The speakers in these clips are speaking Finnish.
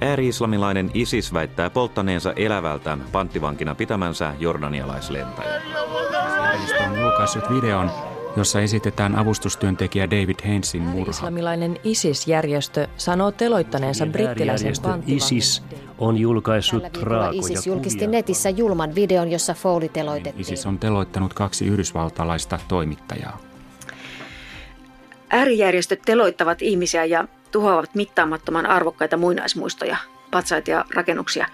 Ääri-islamilainen ISIS väittää polttaneensa elävältään panttivankina pitämänsä jordanialaislentäjän. on julkaissut videon, jossa esitetään avustustyöntekijä David Hainsin murha. Islamilainen ISIS-järjestö sanoo teloittaneensa brittiläisen ISIS on julkaissut raakoja ISIS julkisti netissä julman videon, jossa Foley teloitettiin. ISIS on teloittanut kaksi yhdysvaltalaista toimittajaa. Äärijärjestöt teloittavat ihmisiä ja tuhoavat mittaamattoman arvokkaita muinaismuistoja, patsaita ja rakennuksia.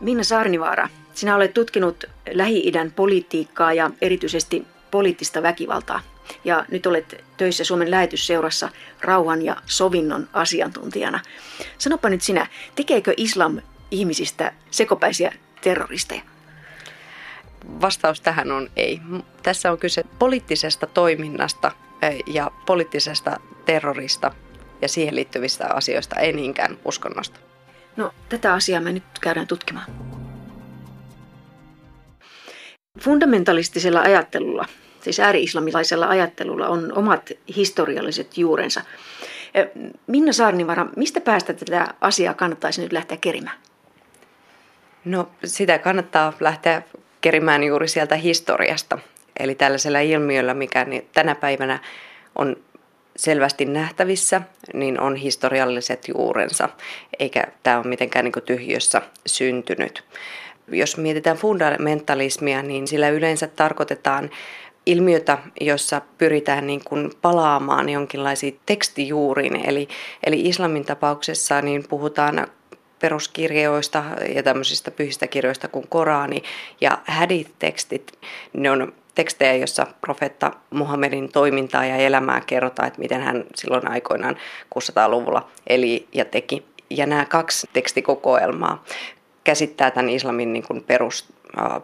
Minna Saarnivaara, sinä olet tutkinut Lähi-idän politiikkaa ja erityisesti poliittista väkivaltaa. Ja nyt olet töissä Suomen lähetysseurassa rauhan ja sovinnon asiantuntijana. Sanopa nyt sinä, tekeekö islam ihmisistä sekopäisiä terroristeja? Vastaus tähän on ei. Tässä on kyse poliittisesta toiminnasta ja poliittisesta terrorista ja siihen liittyvistä asioista, ei niinkään uskonnosta. No, tätä asiaa me nyt käydään tutkimaan. Fundamentalistisella ajattelulla, siis ääri-islamilaisella ajattelulla on omat historialliset juurensa. Minna Saarnivara, mistä päästä tätä asiaa kannattaisi nyt lähteä kerimään? No sitä kannattaa lähteä kerimään juuri sieltä historiasta. Eli tällaisella ilmiöllä, mikä tänä päivänä on selvästi nähtävissä, niin on historialliset juurensa, eikä tämä ole mitenkään niin tyhjössä syntynyt. Jos mietitään fundamentalismia, niin sillä yleensä tarkoitetaan ilmiötä, jossa pyritään niin kuin palaamaan jonkinlaisiin tekstijuuriin. Eli, eli islamin tapauksessa niin puhutaan peruskirjoista ja tämmöisistä pyhistä kirjoista kuin Korani ja hadith-tekstit. Ne on tekstejä, joissa profetta Muhammedin toimintaa ja elämää kerrotaan, että miten hän silloin aikoinaan 600-luvulla eli ja teki. Ja nämä kaksi tekstikokoelmaa käsittää tämän islamin niin kuin perus,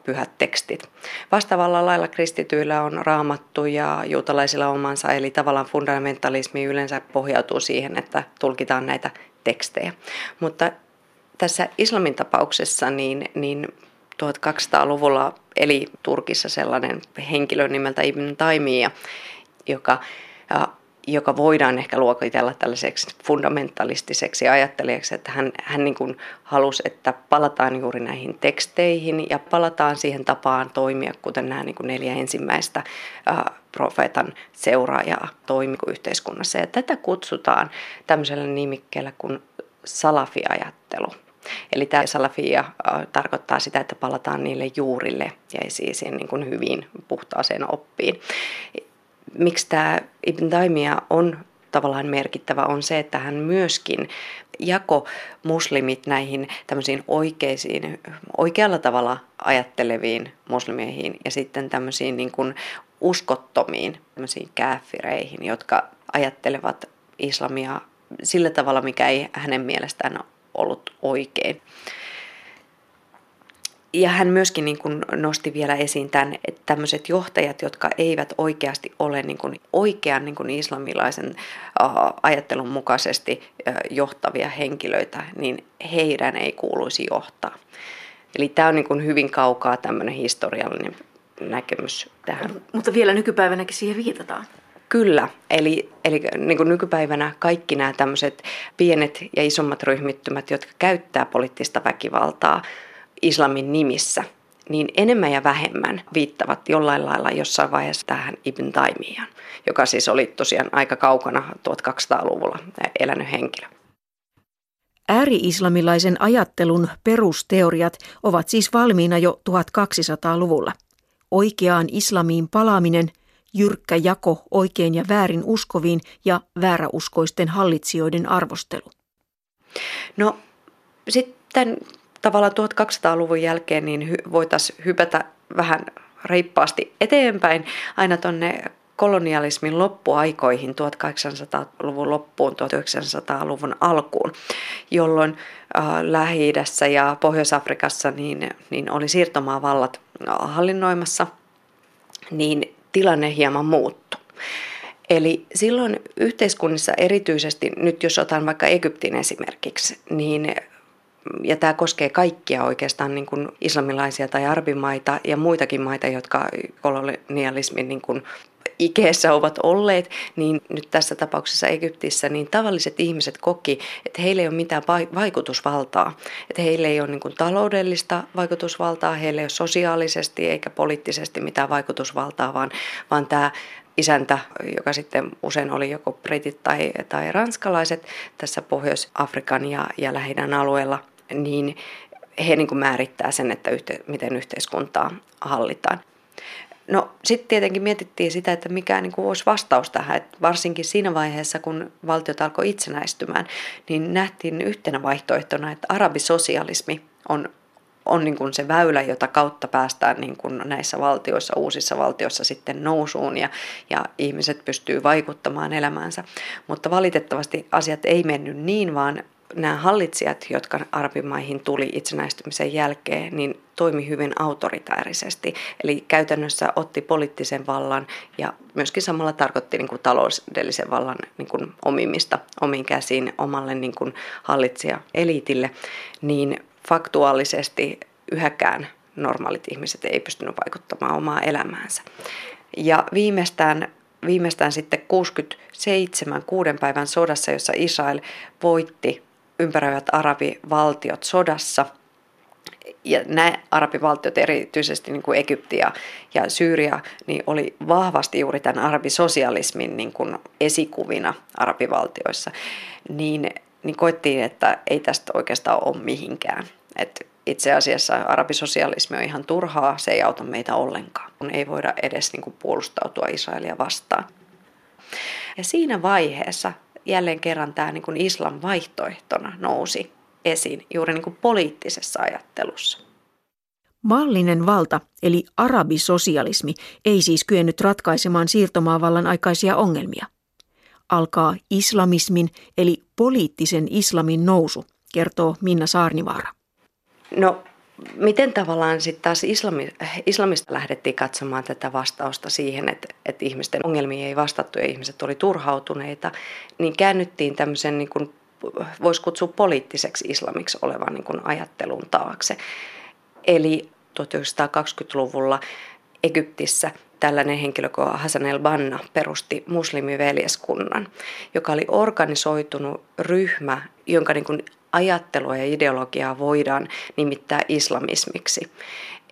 pyhät tekstit. Vastaavalla lailla kristityillä on raamattu ja juutalaisilla omansa, eli tavallaan fundamentalismi yleensä pohjautuu siihen, että tulkitaan näitä tekstejä. Mutta tässä islamin tapauksessa niin, niin 1200-luvulla eli Turkissa sellainen henkilö nimeltä Ibn Taimia, joka, joka voidaan ehkä luokitella tällaiseksi fundamentalistiseksi ajattelijaksi, että hän, hän niin kuin halusi, että palataan juuri näihin teksteihin ja palataan siihen tapaan toimia, kuten nämä niin kuin neljä ensimmäistä profeetan seuraajaa toimi yhteiskunnassa. Ja tätä kutsutaan tämmöisellä nimikkeellä kuin salafiajattelu. Eli tämä salafia äh, tarkoittaa sitä, että palataan niille juurille ja siihen niin kuin hyvin puhtaaseen oppiin. Miksi tämä Ibn Taimia on tavallaan merkittävä on se, että hän myöskin jako muslimit näihin tämmöisiin oikeisiin, oikealla tavalla ajatteleviin muslimeihin ja sitten tämmöisiin niin kuin uskottomiin tämmöisiin kääfireihin, jotka ajattelevat islamia sillä tavalla, mikä ei hänen mielestään ollut oikein. Ja hän myöskin niin kuin nosti vielä esiin tämän, että tämmöiset johtajat, jotka eivät oikeasti ole niin kuin oikean niin kuin islamilaisen ajattelun mukaisesti johtavia henkilöitä, niin heidän ei kuuluisi johtaa. Eli tämä on niin kuin hyvin kaukaa tämmöinen historiallinen näkemys tähän. Mutta vielä nykypäivänäkin siihen viitataan. Kyllä, eli, eli niin kuin nykypäivänä kaikki nämä tämmöiset pienet ja isommat ryhmittymät, jotka käyttää poliittista väkivaltaa islamin nimissä, niin enemmän ja vähemmän viittavat jollain lailla jossain vaiheessa tähän Ibn Taimiaan, joka siis oli tosiaan aika kaukana 1200-luvulla elänyt henkilö. Ääri-islamilaisen ajattelun perusteoriat ovat siis valmiina jo 1200-luvulla. Oikeaan islamiin palaaminen – jyrkkä jako oikein ja väärin uskoviin ja vääräuskoisten hallitsijoiden arvostelu. No sitten tavallaan 1200-luvun jälkeen niin voitaisiin hypätä vähän reippaasti eteenpäin aina tuonne kolonialismin loppuaikoihin 1800-luvun loppuun, 1900-luvun alkuun, jolloin äh, lähi ja Pohjois-Afrikassa niin, niin oli siirtomaavallat hallinnoimassa, niin tilanne hieman muuttui. Eli silloin yhteiskunnissa erityisesti, nyt jos otan vaikka Egyptin esimerkiksi, niin ja tämä koskee kaikkia oikeastaan niin kuin islamilaisia tai arabimaita ja muitakin maita, jotka kolonialismin niin kuin ikeessä ovat olleet, niin nyt tässä tapauksessa Egyptissä, niin tavalliset ihmiset koki, että heillä ei ole mitään vaikutusvaltaa. Että heillä ei ole niin kuin taloudellista vaikutusvaltaa, heillä ei ole sosiaalisesti eikä poliittisesti mitään vaikutusvaltaa, vaan, vaan tämä isäntä, joka sitten usein oli joko britit tai, tai ranskalaiset tässä Pohjois-Afrikan ja, ja lähi alueella, niin he niin kuin määrittää sen, että yhte, miten yhteiskuntaa hallitaan. No sitten tietenkin mietittiin sitä, että mikä niin kuin olisi vastaus tähän. Että varsinkin siinä vaiheessa, kun valtiot alkoi itsenäistymään, niin nähtiin yhtenä vaihtoehtona, että arabisosialismi on, on niin kuin se väylä, jota kautta päästään niin kuin näissä valtioissa, uusissa valtioissa sitten nousuun ja, ja ihmiset pystyy vaikuttamaan elämäänsä. Mutta valitettavasti asiat ei mennyt niin, vaan nämä hallitsijat, jotka arabimaihin tuli itsenäistymisen jälkeen, niin toimi hyvin autoritäärisesti. Eli käytännössä otti poliittisen vallan ja myöskin samalla tarkoitti niin kuin taloudellisen vallan niin kuin omimista omiin käsiin omalle niin kuin hallitsija-eliitille. Niin faktuaalisesti yhäkään normaalit ihmiset ei pystynyt vaikuttamaan omaa elämäänsä. Ja viimeistään viimeistään sitten 67 kuuden päivän sodassa, jossa Israel voitti ympäröivät arabivaltiot sodassa. Ja nämä arabivaltiot, erityisesti niin kuin Egypti ja, ja Syyria, niin oli vahvasti juuri tämän arabisosialismin niin kuin esikuvina arabivaltioissa. Niin, niin koettiin, että ei tästä oikeastaan ole mihinkään. Et itse asiassa arabisosialismi on ihan turhaa, se ei auta meitä ollenkaan. Kun ei voida edes niin kuin puolustautua Israelia vastaan. Ja siinä vaiheessa jälleen kerran tämä niin kuin islam vaihtoehtona nousi esiin juuri niin kuin poliittisessa ajattelussa. Maallinen valta, eli arabisosialismi, ei siis kyennyt ratkaisemaan siirtomaavallan aikaisia ongelmia. Alkaa islamismin, eli poliittisen islamin nousu, kertoo Minna Saarnivaara. No miten tavallaan sitten taas islami, islamista lähdettiin katsomaan tätä vastausta siihen, että, että ihmisten ongelmiin ei vastattu ja ihmiset oli turhautuneita, niin käännyttiin tämmöisen niin kuin, voisi kutsua poliittiseksi islamiksi olevan niin kuin ajattelun taakse. Eli 1920-luvulla Egyptissä tällainen henkilö kuin Hassan el-Banna perusti muslimiveljeskunnan, joka oli organisoitunut ryhmä, jonka niin kuin ajattelua ja ideologiaa voidaan nimittää islamismiksi.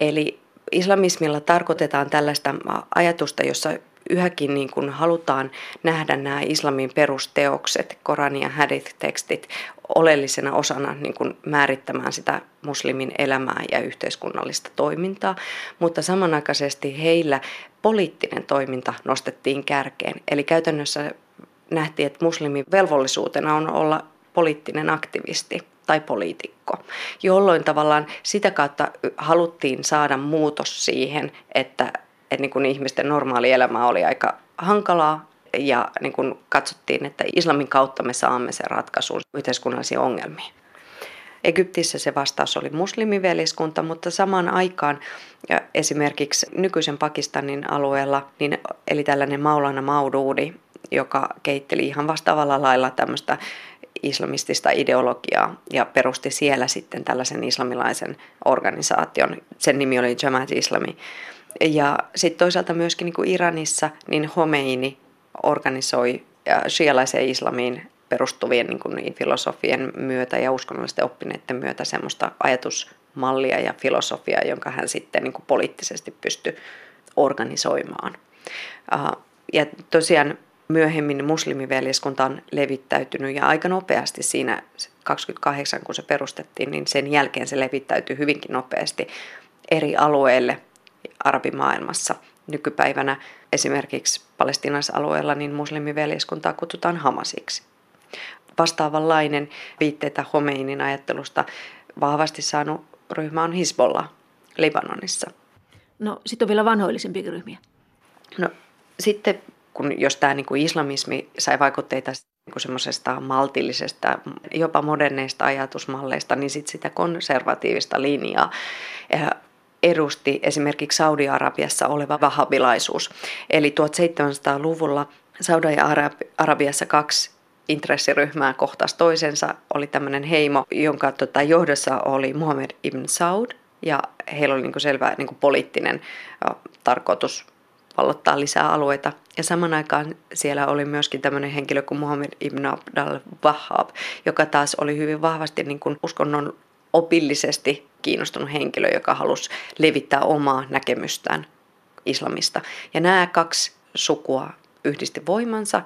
Eli islamismilla tarkoitetaan tällaista ajatusta, jossa yhäkin niin kuin halutaan nähdä nämä islamin perusteokset, Korani ja Hadith-tekstit, oleellisena osana niin kuin määrittämään sitä muslimin elämää ja yhteiskunnallista toimintaa, mutta samanaikaisesti heillä poliittinen toiminta nostettiin kärkeen. Eli käytännössä nähtiin, että muslimin velvollisuutena on olla poliittinen aktivisti tai poliitikko, jolloin tavallaan sitä kautta haluttiin saada muutos siihen, että, että niin kuin ihmisten normaali elämä oli aika hankalaa ja niin kuin katsottiin, että islamin kautta me saamme sen ratkaisun yhteiskunnallisiin ongelmiin. Egyptissä se vastaus oli muslimiveljeskunta, mutta samaan aikaan esimerkiksi nykyisen Pakistanin alueella, niin, eli tällainen Maulana Maududi, joka keitteli ihan vastaavalla lailla tämmöistä islamistista ideologiaa ja perusti siellä sitten tällaisen islamilaisen organisaation. Sen nimi oli Jamaat Islami. Ja sitten toisaalta myöskin niin kuin Iranissa, niin Homeini organisoi shialaiseen islamiin perustuvien niin kuin filosofien myötä ja uskonnollisten oppineiden myötä semmoista ajatusmallia ja filosofiaa, jonka hän sitten niin kuin poliittisesti pystyi organisoimaan. Ja tosiaan myöhemmin muslimiveljeskunta on levittäytynyt ja aika nopeasti siinä 28, kun se perustettiin, niin sen jälkeen se levittäytyi hyvinkin nopeasti eri alueille arabimaailmassa. Nykypäivänä esimerkiksi palestinaisalueella niin muslimiveljeskuntaa kutsutaan Hamasiksi. Vastaavanlainen viitteitä Homeinin ajattelusta vahvasti saanut ryhmä on Hisbollah Libanonissa. No sitten on vielä vanhoillisempi ryhmiä. No sitten kun jos tämä niin kuin islamismi sai vaikutteita niin semmoisesta maltillisesta, jopa moderneista ajatusmalleista, niin sit sitä konservatiivista linjaa edusti esimerkiksi Saudi-Arabiassa oleva vahabilaisuus. Eli 1700-luvulla Saudi-Arabiassa kaksi intressiryhmää kohtasi toisensa. Oli tämmöinen heimo, jonka tota, johdossa oli Muhammad ibn Saud, ja heillä oli niin kuin selvä niin kuin poliittinen tarkoitus vallottaa lisää alueita. Ja saman aikaan siellä oli myöskin tämmöinen henkilö kuin Muhammad ibn Abdal Wahhab, joka taas oli hyvin vahvasti niin kuin uskonnon opillisesti kiinnostunut henkilö, joka halusi levittää omaa näkemystään islamista. Ja nämä kaksi sukua yhdisti voimansa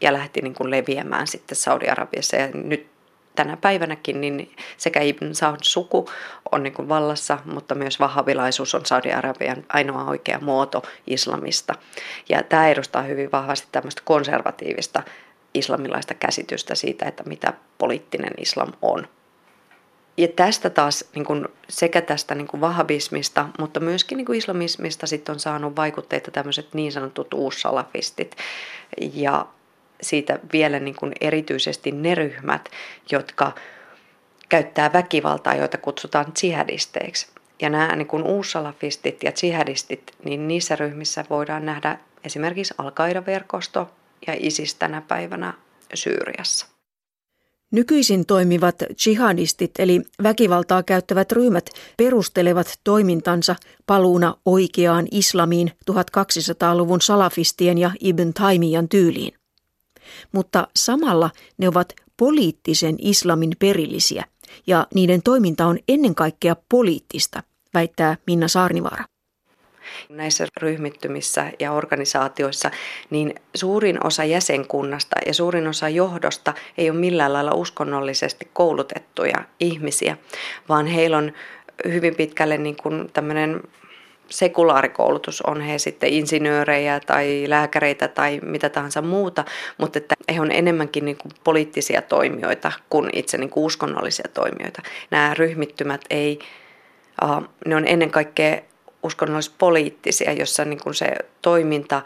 ja lähti niin kuin leviämään sitten Saudi-Arabiassa. Ja nyt tänä päivänäkin niin sekä Ibn Saud suku on niin kuin vallassa, mutta myös vahavilaisuus on Saudi-Arabian ainoa oikea muoto islamista. Ja tämä edustaa hyvin vahvasti tämmöistä konservatiivista islamilaista käsitystä siitä, että mitä poliittinen islam on. Ja tästä taas niin kuin, sekä tästä niin kuin vahabismista, mutta myöskin niin kuin islamismista sit on saanut vaikutteita tämmöiset niin sanotut uussalafistit. Ja siitä vielä niin kuin erityisesti ne ryhmät, jotka käyttää väkivaltaa, joita kutsutaan jihadisteiksi. Ja nämä niin kuin uussalafistit ja jihadistit, niin niissä ryhmissä voidaan nähdä esimerkiksi al verkosto ja ISIS tänä päivänä Syyriassa. Nykyisin toimivat jihadistit eli väkivaltaa käyttävät ryhmät perustelevat toimintansa paluuna oikeaan islamiin 1200-luvun salafistien ja Ibn Taimiyan tyyliin. Mutta samalla ne ovat poliittisen islamin perillisiä ja niiden toiminta on ennen kaikkea poliittista, väittää Minna Saarnivaara. Näissä ryhmittymissä ja organisaatioissa niin suurin osa jäsenkunnasta ja suurin osa johdosta ei ole millään lailla uskonnollisesti koulutettuja ihmisiä, vaan heillä on hyvin pitkälle niin kuin tämmöinen sekulaarikoulutus, on he sitten insinöörejä tai lääkäreitä tai mitä tahansa muuta, mutta että he on enemmänkin niin kuin poliittisia toimijoita kuin itse niin kuin uskonnollisia toimijoita. Nämä ryhmittymät ei, ne on ennen kaikkea uskonnollispoliittisia, jossa niin kuin se toiminta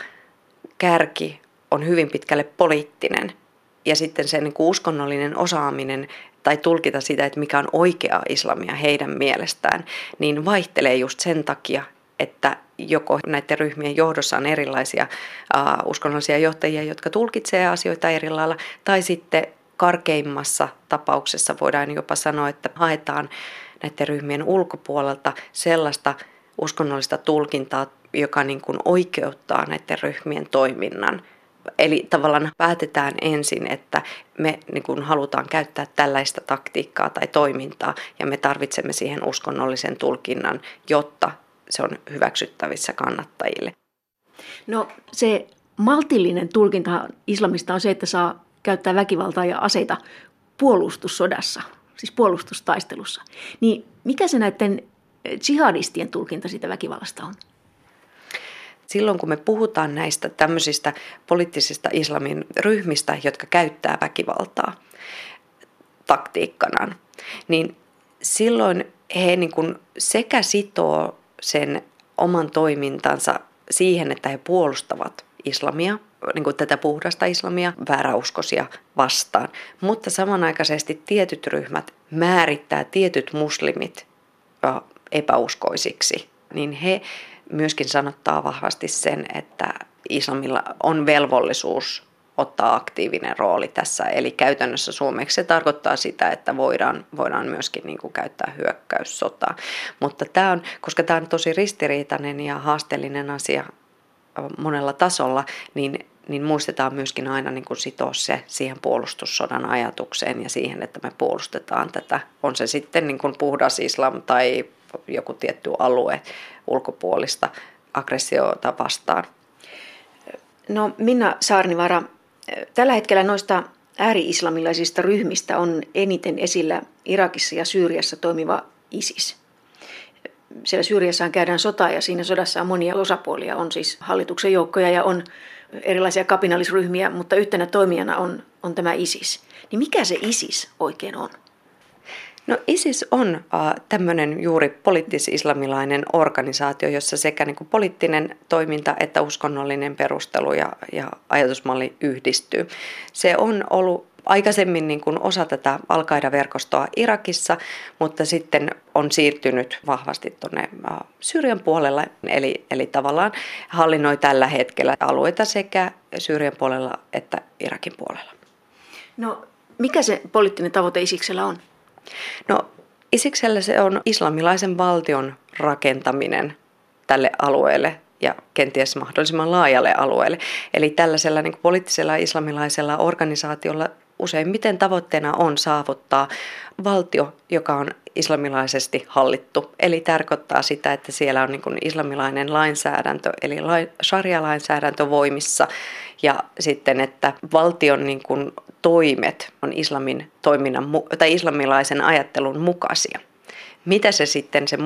kärki on hyvin pitkälle poliittinen. Ja sitten se niin kuin uskonnollinen osaaminen tai tulkita sitä, että mikä on oikea islamia heidän mielestään, niin vaihtelee just sen takia, että joko näiden ryhmien johdossa on erilaisia uskonnollisia johtajia, jotka tulkitsee asioita eri lailla, tai sitten karkeimmassa tapauksessa voidaan jopa sanoa, että haetaan näiden ryhmien ulkopuolelta sellaista uskonnollista tulkintaa, joka niin kuin oikeuttaa näiden ryhmien toiminnan. Eli tavallaan päätetään ensin, että me niin kuin halutaan käyttää tällaista taktiikkaa tai toimintaa ja me tarvitsemme siihen uskonnollisen tulkinnan, jotta se on hyväksyttävissä kannattajille. No se maltillinen tulkinta islamista on se, että saa käyttää väkivaltaa ja aseita puolustussodassa, siis puolustustaistelussa. Niin mikä se näiden jihadistien tulkinta siitä väkivallasta on? Silloin kun me puhutaan näistä tämmöisistä poliittisista islamin ryhmistä, jotka käyttää väkivaltaa taktiikkanaan, niin silloin he niin kuin sekä sitoo sen oman toimintansa siihen, että he puolustavat islamia, niin kuin tätä puhdasta islamia, vääräuskoisia vastaan. Mutta samanaikaisesti tietyt ryhmät määrittää tietyt muslimit epäuskoisiksi, niin he myöskin sanottaa vahvasti sen, että islamilla on velvollisuus ottaa aktiivinen rooli tässä. Eli käytännössä suomeksi se tarkoittaa sitä, että voidaan, voidaan myöskin niin kuin käyttää hyökkäyssotaa. Mutta tämä on, koska tämä on tosi ristiriitainen ja haasteellinen asia monella tasolla, niin, niin muistetaan myöskin aina niin kuin sitoa se siihen puolustussodan ajatukseen ja siihen, että me puolustetaan tätä. On se sitten niin kuin puhdas islam tai joku tietty alue ulkopuolista aggressiota vastaan. No Minna Saarnivara, tällä hetkellä noista ääri-islamilaisista ryhmistä on eniten esillä Irakissa ja Syyriassa toimiva ISIS. Siellä Syyriassaan käydään sotaa ja siinä sodassa on monia osapuolia. On siis hallituksen joukkoja ja on erilaisia kapinallisryhmiä, mutta yhtenä toimijana on, on tämä ISIS. Niin mikä se ISIS oikein on? No ISIS on äh, tämmöinen juuri poliittis-islamilainen organisaatio, jossa sekä niin kuin poliittinen toiminta että uskonnollinen perustelu ja, ja ajatusmalli yhdistyy. Se on ollut aikaisemmin niin kuin osa tätä al verkostoa Irakissa, mutta sitten on siirtynyt vahvasti tuonne Syyrian puolella, eli, eli tavallaan hallinnoi tällä hetkellä alueita sekä Syyrian puolella että Irakin puolella. No, mikä se poliittinen tavoite Isiksellä on? No Isiksellä se on islamilaisen valtion rakentaminen tälle alueelle ja kenties mahdollisimman laajalle alueelle. Eli tällaisella niin poliittisella islamilaisella organisaatiolla useimmiten tavoitteena on saavuttaa valtio, joka on islamilaisesti hallittu. Eli tarkoittaa sitä, että siellä on niin kuin islamilainen lainsäädäntö, eli sharia-lainsäädäntö voimissa, ja sitten, että valtion niin kuin toimet on islamin toiminnan, tai islamilaisen ajattelun mukaisia. Mitä se sitten se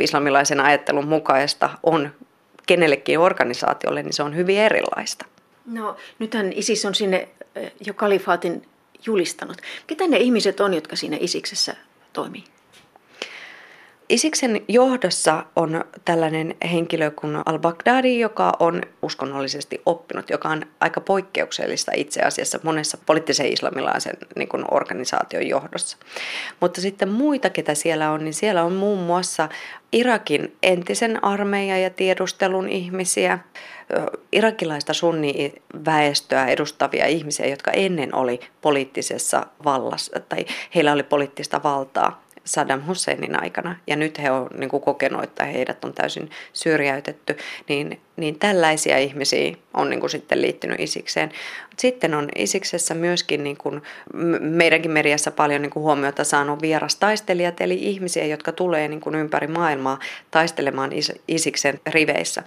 islamilaisen ajattelun mukaista on kenellekin organisaatiolle, niin se on hyvin erilaista. No nythän ISIS on sinne jo kalifaatin julistanut. Ketä ne ihmiset on, jotka siinä Isiksessä toimii? Isiksen johdossa on tällainen henkilö kuin al-Baghdadi, joka on uskonnollisesti oppinut, joka on aika poikkeuksellista itse asiassa monessa poliittisen islamilaisen niin kuin organisaation johdossa. Mutta sitten muita, ketä siellä on, niin siellä on muun muassa Irakin entisen armeijan ja tiedustelun ihmisiä, irakilaista sunniväestöä edustavia ihmisiä, jotka ennen oli poliittisessa vallassa tai heillä oli poliittista valtaa Saddam Husseinin aikana ja nyt he on niin kuin kokenut, että heidät on täysin syrjäytetty, niin, niin tällaisia ihmisiä on niin kuin sitten liittynyt Isikseen. Sitten on Isiksessä myöskin niin kuin meidänkin mediassa paljon niin kuin huomiota saanut vierastaistelijat, eli ihmisiä, jotka tulee niin kuin ympäri maailmaa taistelemaan Isiksen riveissä.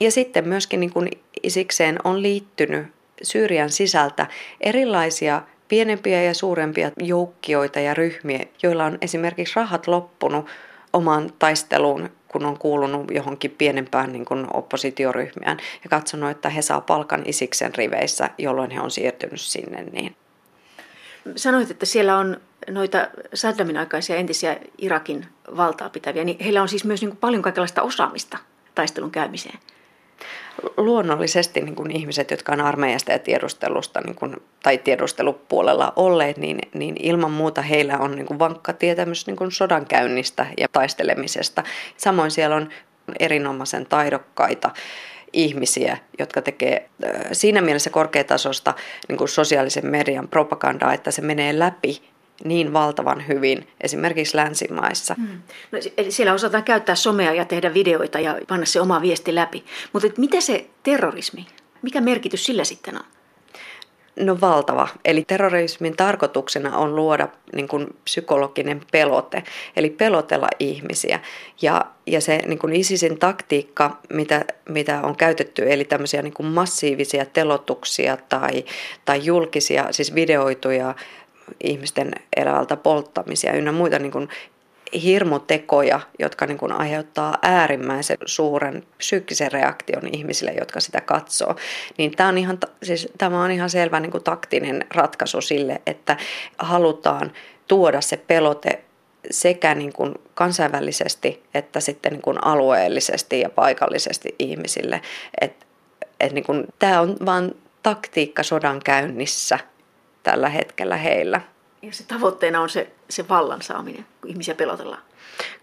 Ja sitten myöskin niin kuin Isikseen on liittynyt Syyrian sisältä erilaisia pienempiä ja suurempia joukkioita ja ryhmiä, joilla on esimerkiksi rahat loppunut omaan taisteluun, kun on kuulunut johonkin pienempään niin kuin oppositioryhmään ja katsonut, että he saa palkan isiksen riveissä, jolloin he on siirtynyt sinne. Niin. Sanoit, että siellä on noita Saddamin aikaisia entisiä Irakin valtaa pitäviä, niin heillä on siis myös niin kuin paljon kaikenlaista osaamista taistelun käymiseen luonnollisesti niin kuin ihmiset, jotka on armeijasta ja tiedustelusta niin kuin, tai tiedustelupuolella olleet, niin, niin ilman muuta heillä on niin kuin vankka tietämys niin kuin sodankäynnistä ja taistelemisesta. Samoin siellä on erinomaisen taidokkaita ihmisiä, jotka tekee siinä mielessä korkeatasosta niin kuin sosiaalisen median propagandaa, että se menee läpi niin valtavan hyvin esimerkiksi länsimaissa. Hmm. No, eli siellä osataan käyttää somea ja tehdä videoita ja panna se oma viesti läpi. Mutta mitä se terrorismi, mikä merkitys sillä sitten on? No valtava. Eli terrorismin tarkoituksena on luoda niin kuin psykologinen pelote, eli pelotella ihmisiä. Ja, ja se niin kuin ISISin taktiikka, mitä, mitä on käytetty, eli tämmöisiä niin kuin massiivisia telotuksia tai, tai julkisia, siis videoituja ihmisten elävältä polttamisia ynnä muita niin kuin hirmutekoja, jotka niin kuin aiheuttaa äärimmäisen suuren psyykkisen reaktion ihmisille, jotka sitä katsoo. Niin tämä on ihan, siis tämä on ihan selvä niin kuin taktinen ratkaisu sille, että halutaan tuoda se pelote sekä niin kuin kansainvälisesti että sitten niin kuin alueellisesti ja paikallisesti ihmisille. Et, et niin kuin, tämä on vain taktiikka sodan käynnissä – tällä hetkellä heillä. Ja se tavoitteena on se, se vallan saaminen, kun ihmisiä pelotellaan.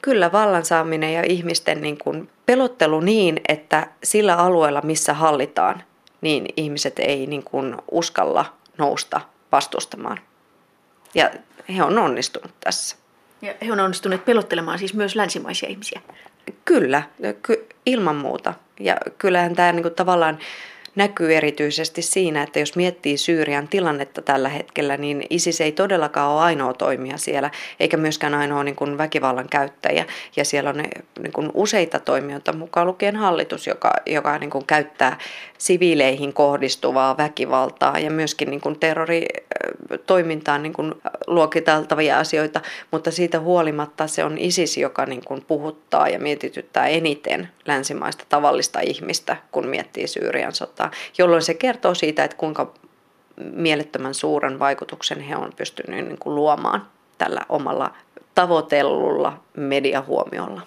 Kyllä vallan saaminen ja ihmisten niin kuin pelottelu niin, että sillä alueella, missä hallitaan, niin ihmiset ei niin kuin uskalla nousta vastustamaan. Ja he on onnistunut tässä. Ja he on onnistuneet pelottelemaan siis myös länsimaisia ihmisiä. Kyllä, ky- ilman muuta. Ja kyllähän tämä niin kuin tavallaan näkyy erityisesti siinä, että jos miettii Syyrian tilannetta tällä hetkellä, niin ISIS ei todellakaan ole ainoa toimija siellä, eikä myöskään ainoa niin kuin väkivallan käyttäjä. Ja siellä on niin kuin useita toimijoita, mukaan lukien hallitus, joka, joka niin kuin käyttää siviileihin kohdistuvaa väkivaltaa ja myöskin niin kuin terroritoimintaan niin kuin luokiteltavia asioita, mutta siitä huolimatta se on ISIS, joka niin kuin puhuttaa ja mietityttää eniten länsimaista tavallista ihmistä, kun miettii Syyrian sotaa, jolloin se kertoo siitä, että kuinka mielettömän suuren vaikutuksen he on pystynyt niin kuin luomaan tällä omalla tavoitellulla mediahuomiolla.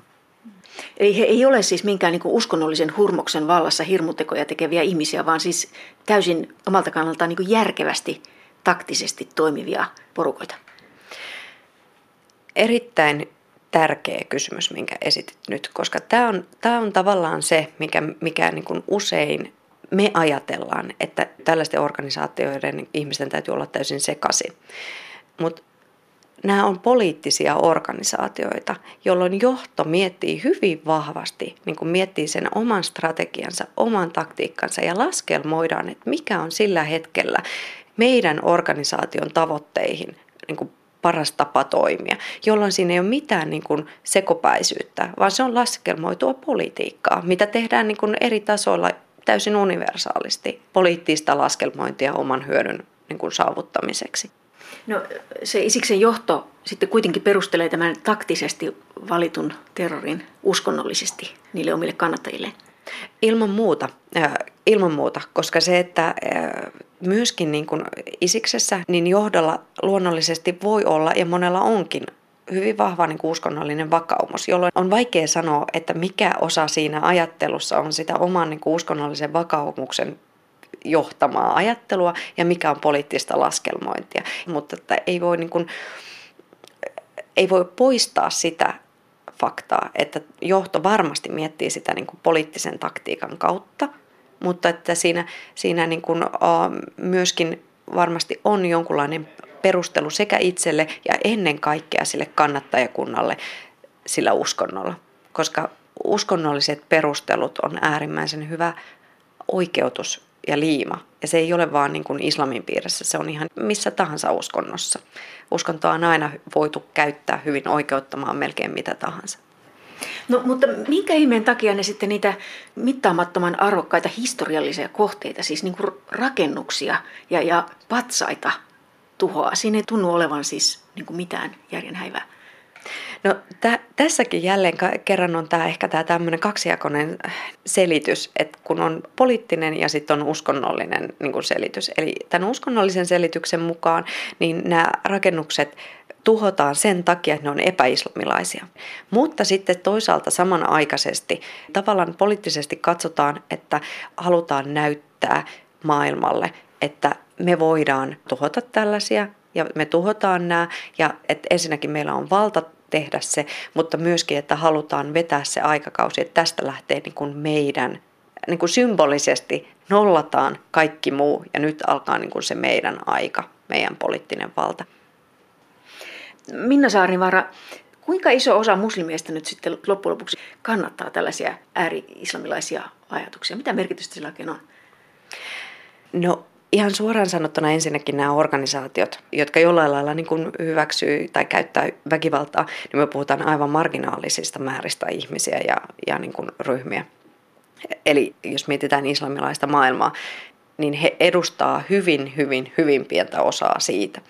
Eli he ei ole siis minkään niin uskonnollisen hurmoksen vallassa hirmutekoja tekeviä ihmisiä, vaan siis täysin omalta kannaltaan niin järkevästi, taktisesti toimivia porukoita. Erittäin tärkeä kysymys, minkä esitit nyt, koska tämä on, tämä on tavallaan se, mikä, mikä niin kuin usein me ajatellaan, että tällaisten organisaatioiden ihmisten täytyy olla täysin sekaisin. Mutta nämä on poliittisia organisaatioita, jolloin johto miettii hyvin vahvasti, niin kuin miettii sen oman strategiansa, oman taktiikkansa ja laskelmoidaan, että mikä on sillä hetkellä meidän organisaation tavoitteihin niin kuin paras tapa toimia, jolloin siinä ei ole mitään niin kuin sekopäisyyttä, vaan se on laskelmoitua politiikkaa, mitä tehdään niin kuin eri tasoilla täysin universaalisti, poliittista laskelmointia oman hyödyn niin kuin saavuttamiseksi. No se Isiksen johto sitten kuitenkin perustelee tämän taktisesti valitun terrorin uskonnollisesti niille omille kannattajille. Ilman muuta, äh, ilman muuta, koska se, että äh, myöskin niin kuin Isiksessä, niin johdolla luonnollisesti voi olla ja monella onkin hyvin vahva niin kuin uskonnollinen vakaumus, jolloin on vaikea sanoa, että mikä osa siinä ajattelussa on sitä oman niin kuin uskonnollisen vakaumuksen johtamaa ajattelua ja mikä on poliittista laskelmointia. Mutta että ei, voi niin kuin, ei voi poistaa sitä faktaa, että johto varmasti miettii sitä niin kuin poliittisen taktiikan kautta, mutta että siinä, siinä niin kuin, uh, myöskin varmasti on jonkunlainen perustelu sekä itselle ja ennen kaikkea sille kannattajakunnalle sillä uskonnolla. Koska uskonnolliset perustelut on äärimmäisen hyvä oikeutus ja liima. Ja se ei ole vaan niin kuin islamin piirissä, se on ihan missä tahansa uskonnossa. Uskontoa on aina voitu käyttää hyvin oikeuttamaan melkein mitä tahansa. No mutta minkä ihmeen takia ne sitten niitä mittaamattoman arvokkaita historiallisia kohteita, siis niin kuin rakennuksia ja, ja patsaita tuhoaa? Siinä ei tunnu olevan siis niin kuin mitään järjenhäivää. No tä, tässäkin jälleen kerran on tämä ehkä tämä tämmöinen kaksijakoinen selitys, että kun on poliittinen ja sitten on uskonnollinen niin kuin selitys. Eli tämän uskonnollisen selityksen mukaan niin nämä rakennukset tuhotaan sen takia, että ne on epäislamilaisia. Mutta sitten toisaalta samanaikaisesti tavallaan poliittisesti katsotaan, että halutaan näyttää maailmalle, että me voidaan tuhota tällaisia ja me tuhotaan nämä ja että ensinnäkin meillä on valta tehdä se, mutta myöskin, että halutaan vetää se aikakausi, että tästä lähtee niin kuin meidän, niin kuin symbolisesti nollataan kaikki muu ja nyt alkaa niin kuin se meidän aika, meidän poliittinen valta. Minna Saarnivaara, kuinka iso osa muslimiestä nyt sitten loppujen lopuksi kannattaa tällaisia ääri-islamilaisia ajatuksia? Mitä merkitystä sillä oikein on? No Ihan suoraan sanottuna ensinnäkin nämä organisaatiot, jotka jollain lailla niin kuin hyväksyy tai käyttää väkivaltaa, niin me puhutaan aivan marginaalisista määristä ihmisiä ja, ja niin kuin ryhmiä. Eli jos mietitään islamilaista maailmaa, niin he edustaa hyvin, hyvin, hyvin pientä osaa siitä.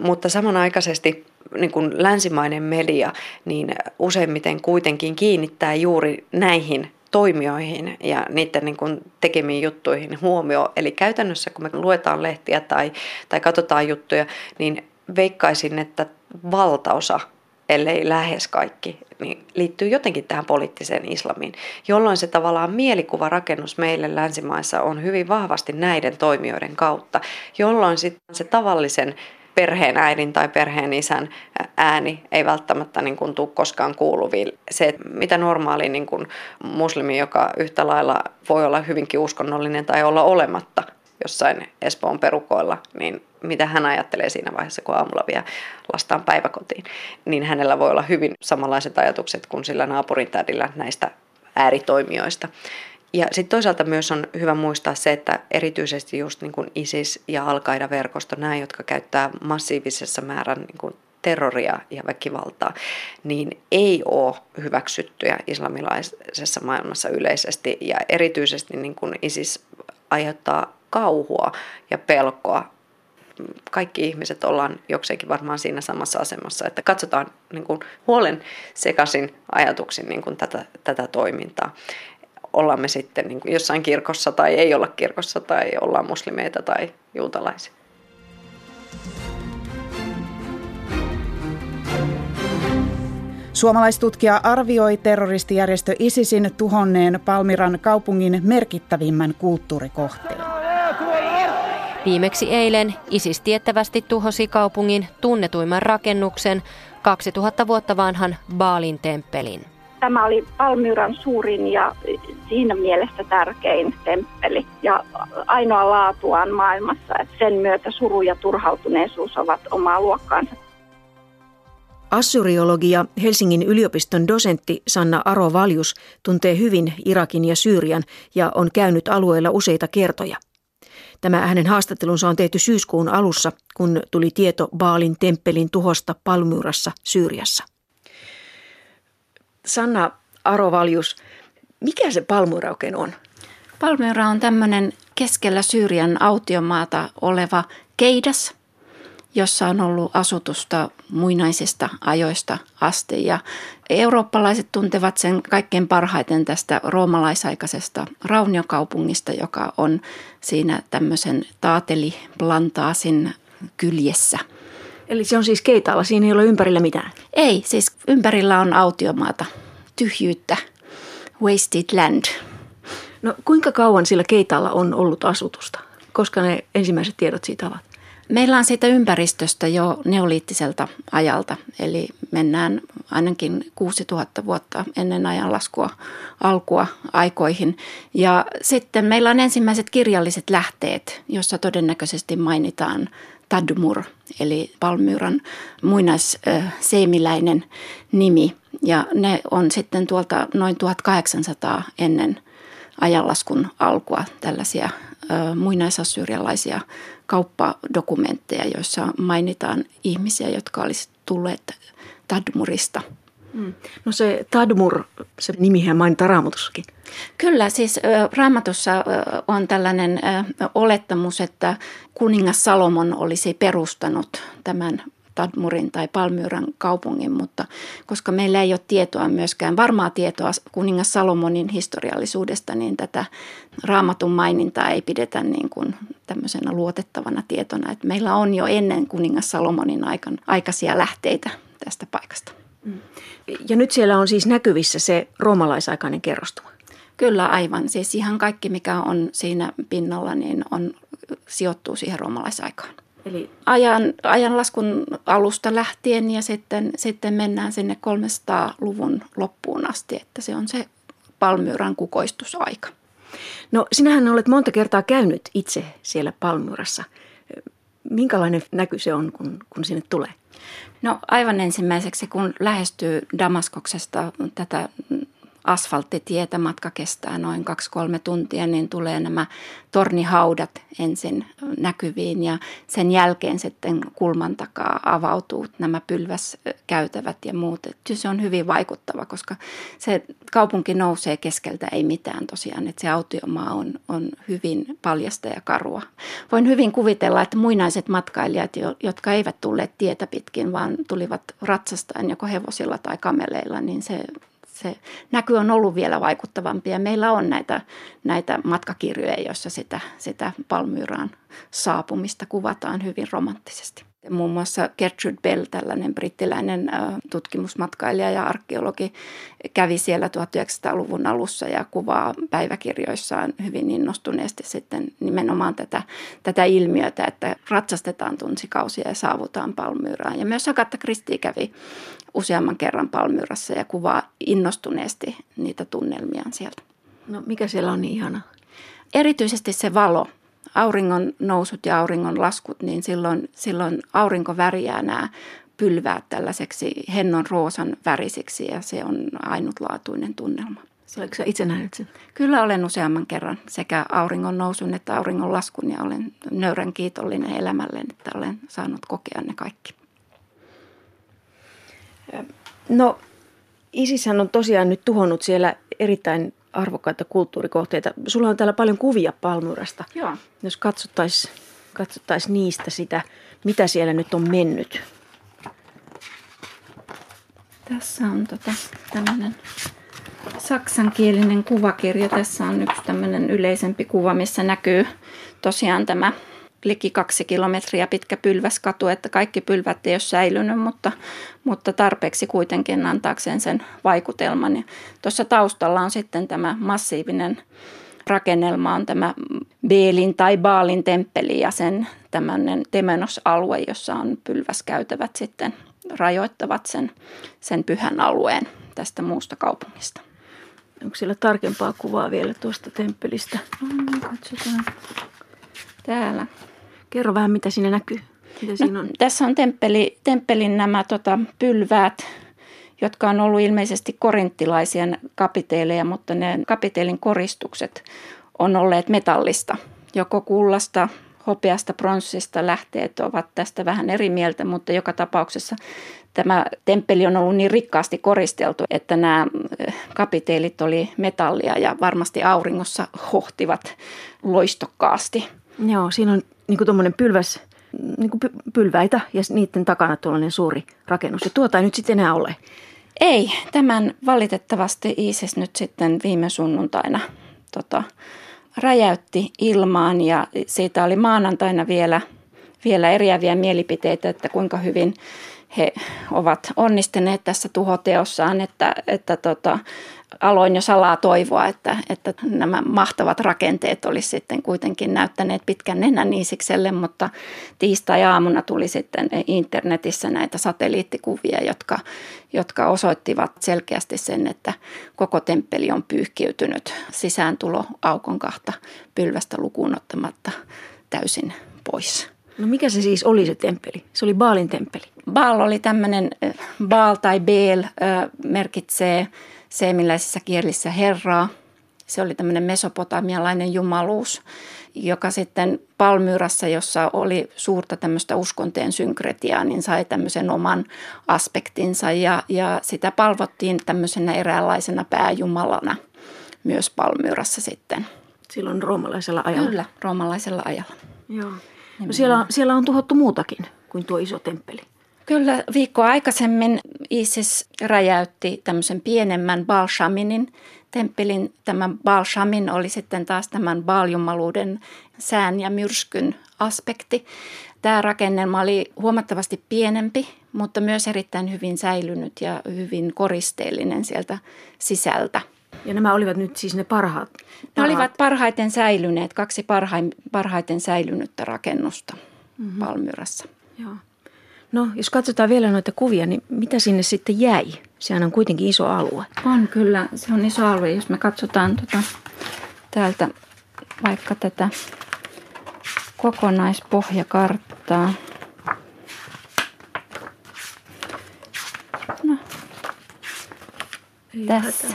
Mutta samanaikaisesti niin kuin länsimainen media niin useimmiten kuitenkin kiinnittää juuri näihin toimijoihin ja niiden niin kuin tekemiin juttuihin huomio. Eli käytännössä kun me luetaan lehtiä tai, tai katsotaan juttuja, niin veikkaisin, että valtaosa, ellei lähes kaikki, niin liittyy jotenkin tähän poliittiseen islamiin, jolloin se tavallaan mielikuvarakennus meille länsimaissa on hyvin vahvasti näiden toimijoiden kautta, jolloin sitten se tavallisen perheen äidin tai perheen isän ääni ei välttämättä niin kuin tule koskaan kuuluviin. Se, mitä normaali niin kuin muslimi, joka yhtä lailla voi olla hyvinkin uskonnollinen tai olla olematta jossain Espoon perukoilla, niin mitä hän ajattelee siinä vaiheessa, kun aamulla vie lastaan päiväkotiin, niin hänellä voi olla hyvin samanlaiset ajatukset kuin sillä naapurin tädillä näistä ääritoimijoista. Ja sitten toisaalta myös on hyvä muistaa se, että erityisesti just niin kuin ISIS ja al verkosto nämä, jotka käyttää massiivisessa määrän niin kuin terroria ja väkivaltaa, niin ei ole hyväksyttyjä islamilaisessa maailmassa yleisesti. Ja erityisesti niin kuin ISIS aiheuttaa kauhua ja pelkoa. Kaikki ihmiset ollaan jokseenkin varmaan siinä samassa asemassa, että katsotaan niin kuin huolen sekaisin ajatuksin niin kuin tätä, tätä toimintaa ollaan me sitten niin kuin jossain kirkossa tai ei olla kirkossa tai ollaan muslimeita tai juutalaisia. Suomalaistutkija arvioi terroristijärjestö ISISin tuhonneen Palmiran kaupungin merkittävimmän kulttuurikohteen. Viimeksi eilen ISIS tiettävästi tuhosi kaupungin tunnetuimman rakennuksen 2000 vuotta vanhan Baalin temppelin. Tämä oli Palmyran suurin ja siinä mielessä tärkein temppeli ja ainoa laatuaan maailmassa. Että sen myötä suru ja turhautuneisuus ovat omaa luokkaansa. Assyriologi ja Helsingin yliopiston dosentti Sanna Aro Valjus tuntee hyvin Irakin ja Syyrian ja on käynyt alueella useita kertoja. Tämä hänen haastattelunsa on tehty syyskuun alussa, kun tuli tieto Baalin temppelin tuhosta Palmyrassa, Syyriassa. Sanna Arovaljus, mikä se Palmyra oikein on? Palmyra on tämmöinen keskellä Syyrian autiomaata oleva keidas, jossa on ollut asutusta muinaisista ajoista asti. Ja eurooppalaiset tuntevat sen kaikkein parhaiten tästä roomalaisaikaisesta rauniokaupungista, joka on siinä tämmöisen taateliplantaasin kyljessä. Eli se on siis keitaalla, siinä ei ole ympärillä mitään? Ei, siis ympärillä on autiomaata, tyhjyyttä, wasted land. No kuinka kauan sillä keitaalla on ollut asutusta? Koska ne ensimmäiset tiedot siitä ovat? Meillä on siitä ympäristöstä jo neoliittiselta ajalta, eli mennään ainakin 6000 vuotta ennen ajanlaskua alkua aikoihin. Ja sitten meillä on ensimmäiset kirjalliset lähteet, jossa todennäköisesti mainitaan Tadmur, eli Palmyran muinaisseemiläinen nimi. Ja ne on sitten tuolta noin 1800 ennen ajanlaskun alkua tällaisia muinaisassyrialaisia kauppadokumentteja, joissa mainitaan ihmisiä, jotka olisivat tulleet Tadmurista. Mm. No se Tadmur, se nimihän mainitaan raamatussakin. Kyllä, siis raamatussa on tällainen olettamus, että kuningas Salomon olisi perustanut tämän Tadmurin tai Palmyran kaupungin, mutta koska meillä ei ole tietoa myöskään, varmaa tietoa kuningas Salomonin historiallisuudesta, niin tätä raamatun mainintaa ei pidetä niin kuin tämmöisenä luotettavana tietona. Että meillä on jo ennen kuningas Salomonin aikaisia lähteitä tästä paikasta. Mm. Ja nyt siellä on siis näkyvissä se roomalaisaikainen kerrostuma. Kyllä aivan. Siis ihan kaikki, mikä on siinä pinnalla, niin on, sijoittuu siihen roomalaisaikaan. Eli ajan, ajanlaskun alusta lähtien ja sitten, sitten mennään sinne 300-luvun loppuun asti, että se on se Palmyran kukoistusaika. No sinähän olet monta kertaa käynyt itse siellä Palmyrassa. Minkälainen näky se on, kun, kun sinne tulee? No aivan ensimmäiseksi, kun lähestyy Damaskoksesta tätä asfalttitietä, matka kestää noin 2-3 tuntia, niin tulee nämä tornihaudat ensin näkyviin ja sen jälkeen sitten kulman takaa avautuu nämä pylväskäytävät ja muut. Että se on hyvin vaikuttava, koska se kaupunki nousee keskeltä ei mitään tosiaan, että se autiomaa on, on hyvin paljasta ja karua. Voin hyvin kuvitella, että muinaiset matkailijat, jotka eivät tulleet tietä pitkin, vaan tulivat ratsastaen joko hevosilla tai kameleilla, niin se se näky on ollut vielä vaikuttavampi ja meillä on näitä, näitä matkakirjoja, joissa sitä, sitä Palmyraan saapumista kuvataan hyvin romanttisesti. Muun muassa Gertrude Bell, tällainen brittiläinen tutkimusmatkailija ja arkeologi, kävi siellä 1900-luvun alussa ja kuvaa päiväkirjoissaan hyvin innostuneesti sitten nimenomaan tätä, tätä ilmiötä, että ratsastetaan tunsikausia ja saavutaan Palmyraan. Ja myös Agatha Christie kävi useamman kerran Palmyrassa ja kuvaa innostuneesti niitä tunnelmiaan sieltä. No mikä siellä on niin ihana? Erityisesti se valo auringon nousut ja auringon laskut, niin silloin, silloin aurinko väriää nämä pylväät tällaiseksi hennon roosan värisiksi ja se on ainutlaatuinen tunnelma. Oletko itse nähnyt sen? Kyllä olen useamman kerran sekä auringon nousun että auringon laskun ja olen nöyrän kiitollinen elämälle, että olen saanut kokea ne kaikki. No Isishän on tosiaan nyt tuhonnut siellä erittäin arvokkaita kulttuurikohteita. Sulla on täällä paljon kuvia Palmyrasta. Joo. Jos katsottaisiin katsottais niistä sitä, mitä siellä nyt on mennyt. Tässä on tota, tämmöinen saksankielinen kuvakirja. Tässä on yksi tämmöinen yleisempi kuva, missä näkyy tosiaan tämä liki kaksi kilometriä pitkä pylväskatu, että kaikki pylvät ei ole säilynyt, mutta, mutta tarpeeksi kuitenkin antaakseen sen vaikutelman. Ja tuossa taustalla on sitten tämä massiivinen rakennelma on tämä Beelin tai Baalin temppeli ja sen tämmöinen temenosalue, jossa on pylväskäytävät sitten rajoittavat sen, sen pyhän alueen tästä muusta kaupungista. Onko siellä tarkempaa kuvaa vielä tuosta temppelistä? No, katsotaan. Täällä Kerro vähän, mitä siinä näkyy. Mitä siinä on? No, tässä on temppeli, temppelin nämä tota, pylväät, jotka on ollut ilmeisesti korinttilaisia kapiteeleja, mutta ne kapiteelin koristukset on olleet metallista, joko kullasta, hopeasta, pronssista lähteet ovat tästä vähän eri mieltä, mutta joka tapauksessa tämä temppeli on ollut niin rikkaasti koristeltu, että nämä eh, kapiteelit oli metallia ja varmasti auringossa hohtivat loistokkaasti. Joo, siinä on niin kuin pylväs, niin kuin pylväitä ja niiden takana tuollainen suuri rakennus. Ja tuota ei nyt sitten enää ole. Ei, tämän valitettavasti ISIS nyt sitten viime sunnuntaina tota, räjäytti ilmaan ja siitä oli maanantaina vielä, vielä eriäviä mielipiteitä, että kuinka hyvin he ovat onnistuneet tässä tuhoteossaan, että, että tota, aloin jo salaa toivoa, että, että nämä mahtavat rakenteet olisi sitten kuitenkin näyttäneet pitkän nenän Iisikselle, mutta tiistai-aamuna tuli sitten internetissä näitä satelliittikuvia, jotka, jotka osoittivat selkeästi sen, että koko temppeli on pyyhkiytynyt sisääntulo aukon kahta pylvästä lukuun ottamatta täysin pois. No mikä se siis oli se temppeli? Se oli Baalin temppeli. Baal oli tämmöinen, Baal tai Beel merkitsee seemiläisissä kielissä herraa. Se oli tämmöinen mesopotamialainen jumaluus, joka sitten Palmyrassa, jossa oli suurta tämmöistä uskonteen synkretiaa, niin sai tämmöisen oman aspektinsa ja, ja sitä palvottiin tämmöisenä eräänlaisena pääjumalana myös Palmyrassa sitten. Silloin roomalaisella ajalla? Kyllä, roomalaisella ajalla. Joo. No siellä, on, siellä on tuhottu muutakin kuin tuo iso temppeli. Kyllä viikko aikaisemmin ISIS räjäytti tämmöisen pienemmän Balshaminin temppelin. Tämä Balshamin oli sitten taas tämän baaljumaluuden sään ja myrskyn aspekti. Tämä rakennelma oli huomattavasti pienempi, mutta myös erittäin hyvin säilynyt ja hyvin koristeellinen sieltä sisältä. Ja nämä olivat nyt siis ne parhaat? parhaat. Ne olivat parhaiten säilyneet, kaksi parhain, parhaiten säilynyttä rakennusta mm-hmm. Palmyrassa. Joo. No, jos katsotaan vielä noita kuvia, niin mitä sinne sitten jäi? Sehän on kuitenkin iso alue. On kyllä, se on iso alue. Jos me katsotaan tota, täältä vaikka tätä kokonaispohjakarttaa. No, tässä.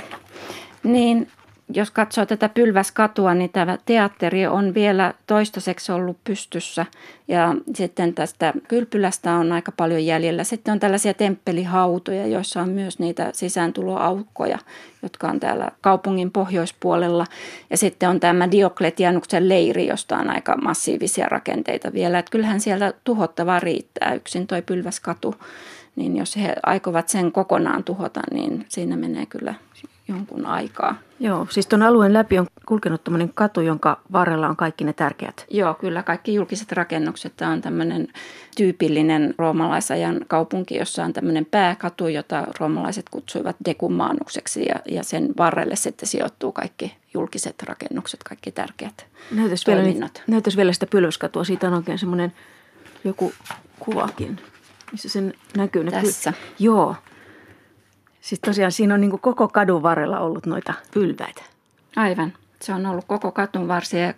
Niin jos katsoo tätä pylväskatua, niin tämä teatteri on vielä toistaiseksi ollut pystyssä ja sitten tästä kylpylästä on aika paljon jäljellä. Sitten on tällaisia temppelihautoja, joissa on myös niitä sisääntuloaukkoja, jotka on täällä kaupungin pohjoispuolella. Ja sitten on tämä Diokletianuksen leiri, josta on aika massiivisia rakenteita vielä. Että kyllähän siellä tuhottavaa riittää yksin toi pylväskatu. Niin jos he aikovat sen kokonaan tuhota, niin siinä menee kyllä jonkun aikaa. Joo, siis tuon alueen läpi on kulkenut tämmöinen katu, jonka varrella on kaikki ne tärkeät. Joo, kyllä kaikki julkiset rakennukset. Tämä on tämmöinen tyypillinen roomalaisajan kaupunki, jossa on tämmöinen pääkatu, jota roomalaiset kutsuivat dekumaanukseksi ja, ja sen varrelle sitten sijoittuu kaikki julkiset rakennukset, kaikki tärkeät näytäisi vielä, näytäisi vielä sitä pylväskatua. Siitä on oikein semmoinen joku kuvakin, missä sen näkyy. Tässä. Joo, Siis tosiaan siinä on niin kuin koko kadun varrella ollut noita pylväitä. Aivan. Se on ollut koko katun varsia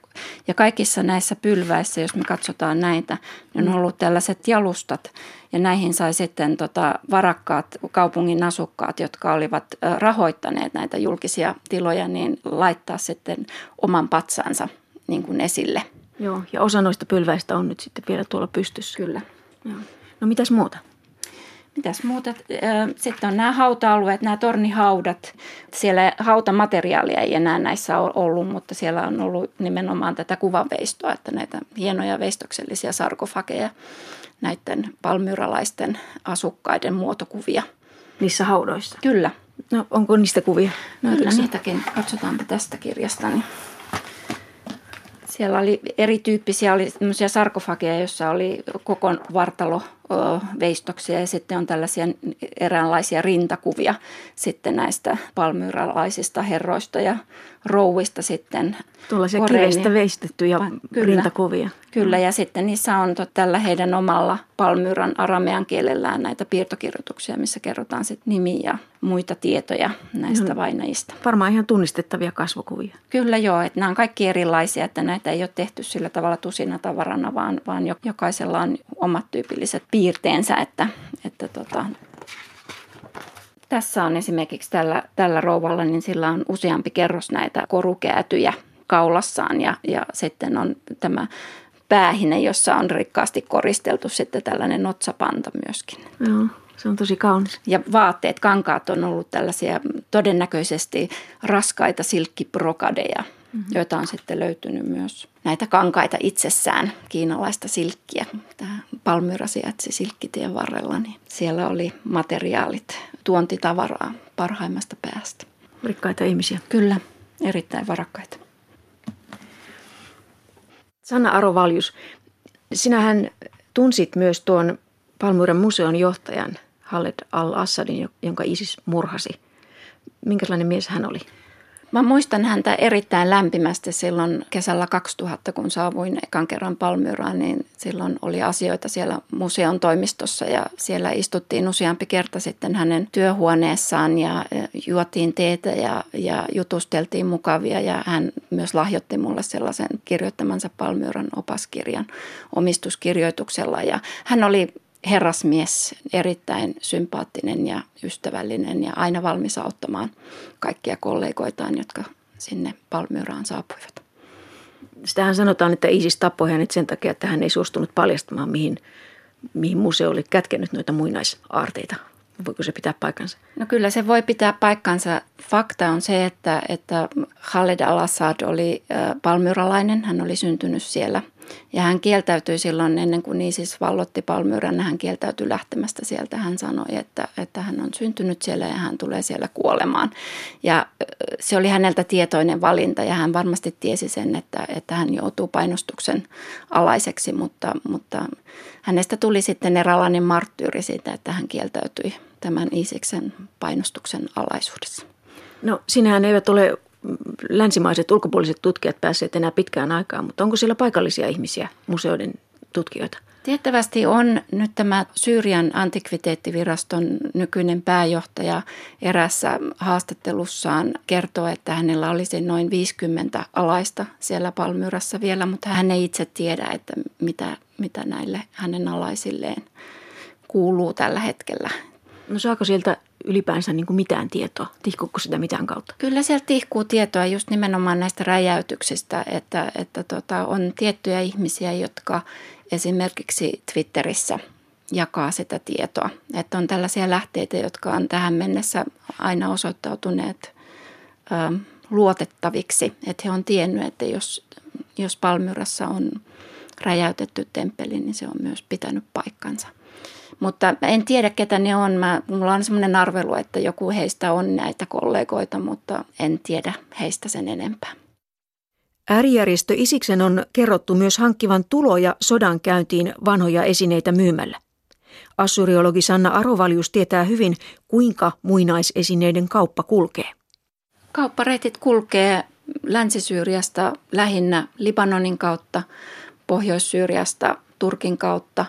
ja kaikissa näissä pylväissä, jos me katsotaan näitä, niin on ollut tällaiset jalustat ja näihin sai sitten tota varakkaat kaupungin asukkaat, jotka olivat rahoittaneet näitä julkisia tiloja, niin laittaa sitten oman patsansa niin kuin esille. Joo, ja osa noista pylväistä on nyt sitten vielä tuolla pystyssä. Kyllä. Joo. No mitäs muuta? Mitäs muuta? Sitten on nämä hauta-alueet, nämä tornihaudat. Siellä hautamateriaalia ei enää näissä ole ollut, mutta siellä on ollut nimenomaan tätä kuvanveistoa, että näitä hienoja veistoksellisia sarkofageja, näiden palmyralaisten asukkaiden muotokuvia. Niissä haudoissa? Kyllä. No onko niistä kuvia? No, Kyllä niitäkin. Katsotaanpa tästä kirjasta. Niin siellä oli erityyppisiä, oli sarkofageja, joissa oli koko vartalo veistoksia ja sitten on tällaisia eräänlaisia rintakuvia sitten näistä palmyralaisista herroista ja rouvista sitten. Tuollaisia kivestä veistettyjä kyllä, rintakuvia. Kyllä ja sitten niissä on tällä heidän omalla palmyran aramean kielellään näitä piirtokirjoituksia, missä kerrotaan sitten nimi ja muita tietoja näistä ihan, vainajista. Varmaan ihan tunnistettavia kasvokuvia. Kyllä joo, että nämä on kaikki erilaisia, että näitä ei ole tehty sillä tavalla tusina tavarana, vaan, vaan jokaisella on omat tyypilliset piirteensä, että, että tota, tässä on esimerkiksi tällä, tällä rouvalla, niin sillä on useampi kerros näitä korukäätyjä kaulassaan ja, ja sitten on tämä päähine, jossa on rikkaasti koristeltu sitten tällainen otsapanta myöskin. Joo. Se on tosi kaunis. Ja vaatteet, kankaat on ollut tällaisia todennäköisesti raskaita silkkibrokadeja, mm-hmm. joita on sitten löytynyt myös näitä kankaita itsessään, kiinalaista silkkiä. Tämä Palmyra sijaitsi silkkitien varrella, niin siellä oli materiaalit, tuontitavaraa parhaimmasta päästä. Rikkaita ihmisiä. Kyllä, erittäin varakkaita. Sanna Arovaljus, sinähän tunsit myös tuon Palmyran museon johtajan Khaled al-Assadin, jonka ISIS murhasi. Minkälainen mies hän oli? Mä muistan häntä erittäin lämpimästi silloin kesällä 2000, kun saavuin ekan kerran Palmyraan, niin silloin oli asioita siellä museon toimistossa ja siellä istuttiin useampi kerta sitten hänen työhuoneessaan ja juotiin teetä ja, ja jutusteltiin mukavia ja hän myös lahjoitti mulle sellaisen kirjoittamansa Palmyran opaskirjan omistuskirjoituksella ja hän oli herrasmies, erittäin sympaattinen ja ystävällinen ja aina valmis auttamaan kaikkia kollegoitaan, jotka sinne Palmyraan saapuivat. Sitähän sanotaan, että ISIS tappoi hänet sen takia, että hän ei suostunut paljastamaan, mihin, mihin museo oli kätkenyt noita muinaisaarteita. Voiko se pitää paikkansa? No kyllä se voi pitää paikkansa. Fakta on se, että, että Khaled al-Assad oli palmyralainen. Hän oli syntynyt siellä – ja hän kieltäytyi silloin ennen kuin ISIS vallotti Palmyran, hän kieltäytyi lähtemästä sieltä. Hän sanoi, että, että hän on syntynyt siellä ja hän tulee siellä kuolemaan. Ja se oli häneltä tietoinen valinta ja hän varmasti tiesi sen, että, että hän joutuu painostuksen alaiseksi, mutta, mutta hänestä tuli sitten eräänlainen marttyyri siitä, että hän kieltäytyi tämän Isiksen painostuksen alaisuudessa. No sinähän eivät ole länsimaiset ulkopuoliset tutkijat päässeet enää pitkään aikaan, mutta onko siellä paikallisia ihmisiä, museoiden tutkijoita? Tiettävästi on nyt tämä Syyrian antikviteettiviraston nykyinen pääjohtaja erässä haastattelussaan kertoo, että hänellä olisi noin 50 alaista siellä Palmyrassa vielä, mutta hän ei itse tiedä, että mitä, mitä näille hänen alaisilleen kuuluu tällä hetkellä. No saako sieltä ylipäänsä niin kuin mitään tietoa? Tihkuuko sitä mitään kautta? Kyllä sieltä tihkuu tietoa just nimenomaan näistä räjäytyksistä, että, että tota, on tiettyjä ihmisiä, jotka esimerkiksi Twitterissä jakaa sitä tietoa. Että on tällaisia lähteitä, jotka on tähän mennessä aina osoittautuneet ö, luotettaviksi. Että he on tiennyt, että jos, jos Palmyrassa on räjäytetty temppeli, niin se on myös pitänyt paikkansa – mutta en tiedä, ketä ne on. Mä, mulla on semmoinen arvelu, että joku heistä on näitä kollegoita, mutta en tiedä heistä sen enempää. Äärijärjestö Isiksen on kerrottu myös hankkivan tuloja sodan käyntiin vanhoja esineitä myymällä. Assyriologi Sanna Arovaljus tietää hyvin, kuinka muinaisesineiden kauppa kulkee. Kauppareitit kulkee Länsi-Syyriasta lähinnä Libanonin kautta, Pohjois-Syyriasta Turkin kautta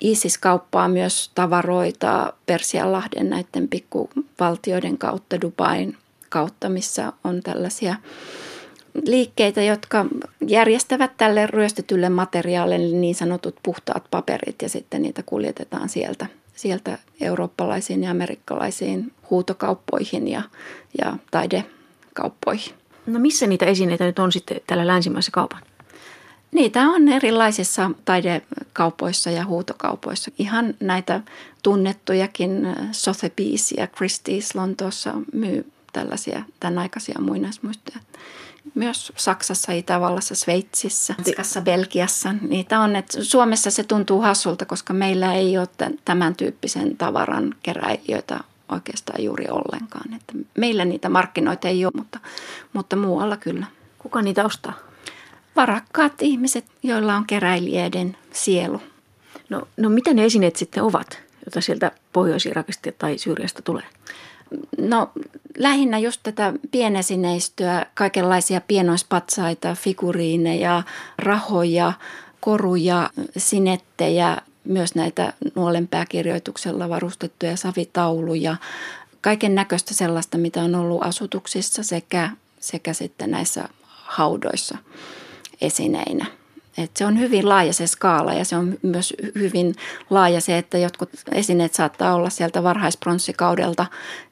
ISIS kauppaa myös tavaroita Persianlahden näiden pikkuvaltioiden kautta, Dubain kautta, missä on tällaisia liikkeitä, jotka järjestävät tälle ryöstetylle materiaalille niin sanotut puhtaat paperit ja sitten niitä kuljetetaan sieltä, sieltä eurooppalaisiin ja amerikkalaisiin huutokauppoihin ja, ja taidekauppoihin. No missä niitä esineitä nyt on sitten täällä länsimaissa kaupan? Niitä on erilaisissa taidekaupoissa ja huutokaupoissa. Ihan näitä tunnettujakin äh, Sotheby's ja Christie's Lontoossa myy tällaisia tämän aikaisia muinaismuistoja. Myös Saksassa, Itävallassa, Sveitsissä, Tanskassa, Belgiassa. Niitä on. että Suomessa se tuntuu hassulta, koska meillä ei ole tämän tyyppisen tavaran keräilijöitä oikeastaan juuri ollenkaan. Että meillä niitä markkinoita ei ole, mutta, mutta muualla kyllä. Kuka niitä ostaa? Varakkaat ihmiset, joilla on keräilijöiden sielu. No, no mitä ne esineet sitten ovat, joita sieltä Pohjois-Irakista tai Syyriasta tulee? No lähinnä just tätä pienesineistöä, kaikenlaisia pienoispatsaita, figuriineja, rahoja, koruja, sinettejä, myös näitä nuolenpääkirjoituksella varustettuja savitauluja, kaiken näköistä sellaista, mitä on ollut asutuksissa sekä, sekä sitten näissä haudoissa esineinä. Et se on hyvin laaja se skaala ja se on myös hyvin laaja se, että jotkut esineet saattaa olla sieltä varhaispronssiskaudelta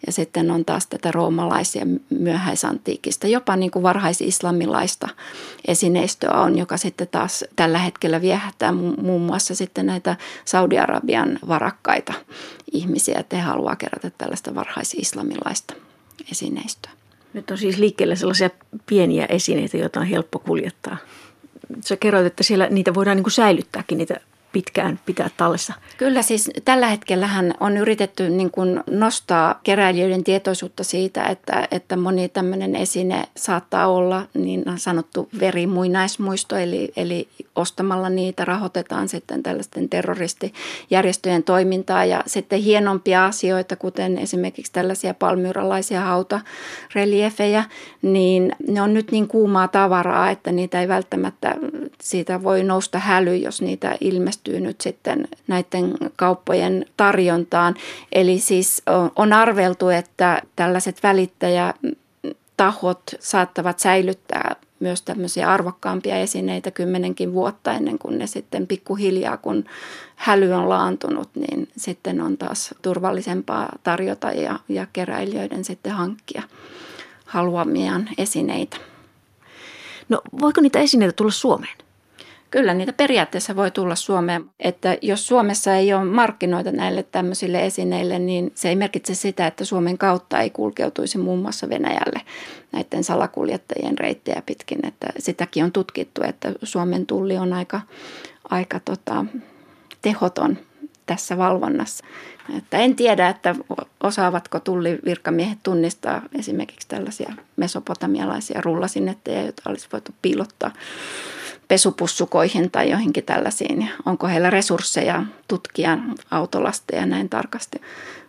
ja sitten on taas tätä roomalaisia myöhäisantiikista, jopa niin kuin varhaisislamilaista esineistöä on, joka sitten taas tällä hetkellä viehättää muun muassa sitten näitä Saudi-Arabian varakkaita ihmisiä, että he haluaa kerätä tällaista varhaisislamilaista esineistöä. Nyt on siis liikkeellä sellaisia pieniä esineitä, joita on helppo kuljettaa sä kerroit, että siellä niitä voidaan niin kuin säilyttääkin, niitä pitkään pitää tallessa? Kyllä siis tällä hetkellähän on yritetty niin kuin nostaa keräilijöiden tietoisuutta siitä, että, että moni tämmöinen esine saattaa olla niin sanottu verimuinaismuisto, eli, eli ostamalla niitä rahoitetaan sitten tällaisten terroristijärjestöjen toimintaa ja sitten hienompia asioita, kuten esimerkiksi tällaisia palmyralaisia hautareliefejä, niin ne on nyt niin kuumaa tavaraa, että niitä ei välttämättä, siitä voi nousta häly, jos niitä ilmestyy nyt sitten näiden kauppojen tarjontaan. Eli siis on arveltu, että tällaiset välittäjätahot saattavat säilyttää myös tämmöisiä arvokkaampia esineitä kymmenenkin vuotta ennen kuin ne sitten pikkuhiljaa, kun häly on laantunut, niin sitten on taas turvallisempaa tarjota ja, ja keräilijöiden sitten hankkia haluamiaan esineitä. No voiko niitä esineitä tulla Suomeen? Kyllä niitä periaatteessa voi tulla Suomeen, että jos Suomessa ei ole markkinoita näille tämmöisille esineille, niin se ei merkitse sitä, että Suomen kautta ei kulkeutuisi muun muassa Venäjälle näiden salakuljettajien reittejä pitkin. Että sitäkin on tutkittu, että Suomen tulli on aika, aika tota, tehoton tässä valvonnassa. Että en tiedä, että osaavatko tullivirkamiehet tunnistaa esimerkiksi tällaisia mesopotamialaisia rullasinettejä, joita olisi voitu piilottaa pesupussukoihin tai joihinkin tällaisiin. Onko heillä resursseja tutkia autolasteja näin tarkasti?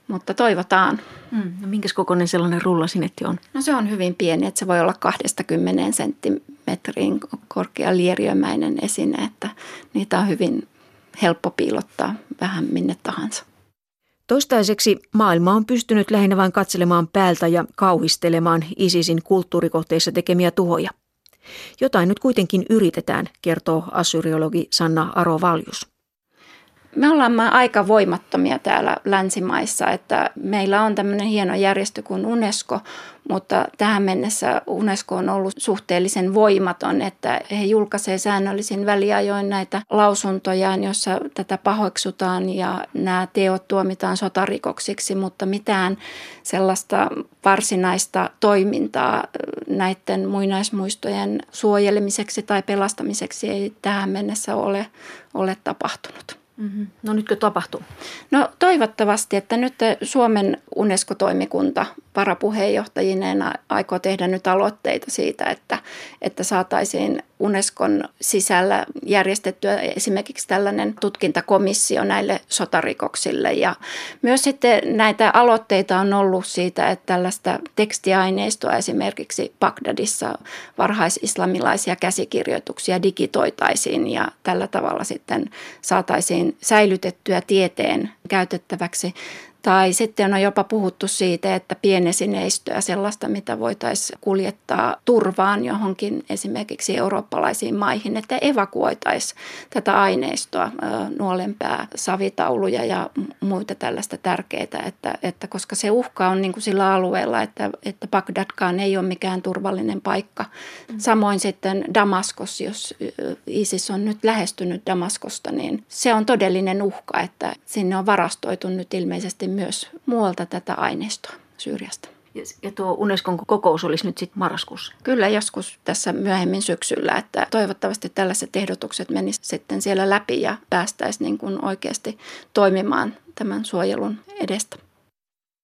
Mutta toivotaan. Mm, no minkäs kokoinen sellainen rullasinetti on? No se on hyvin pieni, että se voi olla 20 senttimetrin korkea lieriömäinen esine, että niitä on hyvin helppo piilottaa vähän minne tahansa. Toistaiseksi maailma on pystynyt lähinnä vain katselemaan päältä ja kauhistelemaan ISISin kulttuurikohteissa tekemiä tuhoja. Jotain nyt kuitenkin yritetään, kertoo assyriologi Sanna Aro Valjus. Me ollaan aika voimattomia täällä länsimaissa, että meillä on tämmöinen hieno järjestö kuin UNESCO, mutta tähän mennessä UNESCO on ollut suhteellisen voimaton, että he julkaisee säännöllisin väliajoin näitä lausuntoja, joissa tätä pahoiksutaan ja nämä teot tuomitaan sotarikoksiksi, mutta mitään sellaista varsinaista toimintaa näiden muinaismuistojen suojelemiseksi tai pelastamiseksi ei tähän mennessä ole, ole tapahtunut. Mm-hmm. No nytkö tapahtuu? No toivottavasti, että nyt Suomen UNESCO-toimikunta varapuheenjohtajineen aikoo tehdä nyt aloitteita siitä, että, että saataisiin Unescon sisällä järjestettyä esimerkiksi tällainen tutkintakomissio näille sotarikoksille. Ja myös sitten näitä aloitteita on ollut siitä, että tällaista tekstiaineistoa esimerkiksi Bagdadissa varhaisislamilaisia käsikirjoituksia digitoitaisiin ja tällä tavalla sitten saataisiin säilytettyä tieteen käytettäväksi tai sitten on jopa puhuttu siitä, että pienesineistöä, sellaista mitä voitaisiin kuljettaa turvaan johonkin esimerkiksi eurooppalaisiin maihin, että evakuoitaisiin tätä aineistoa, nuolenpää, savitauluja ja muita tällaista tärkeää, että, että koska se uhka on niin kuin sillä alueella, että, että Bagdadkaan ei ole mikään turvallinen paikka. Mm. Samoin sitten Damaskos, jos ISIS on nyt lähestynyt Damaskosta, niin se on todellinen uhka, että sinne on varastoitu nyt ilmeisesti myös muualta tätä aineistoa Syyriasta. Ja tuo Unescon kokous olisi nyt sitten marraskuussa? Kyllä joskus tässä myöhemmin syksyllä, että toivottavasti tällaiset ehdotukset menisivät sitten siellä läpi ja päästäisiin niin kuin oikeasti toimimaan tämän suojelun edestä.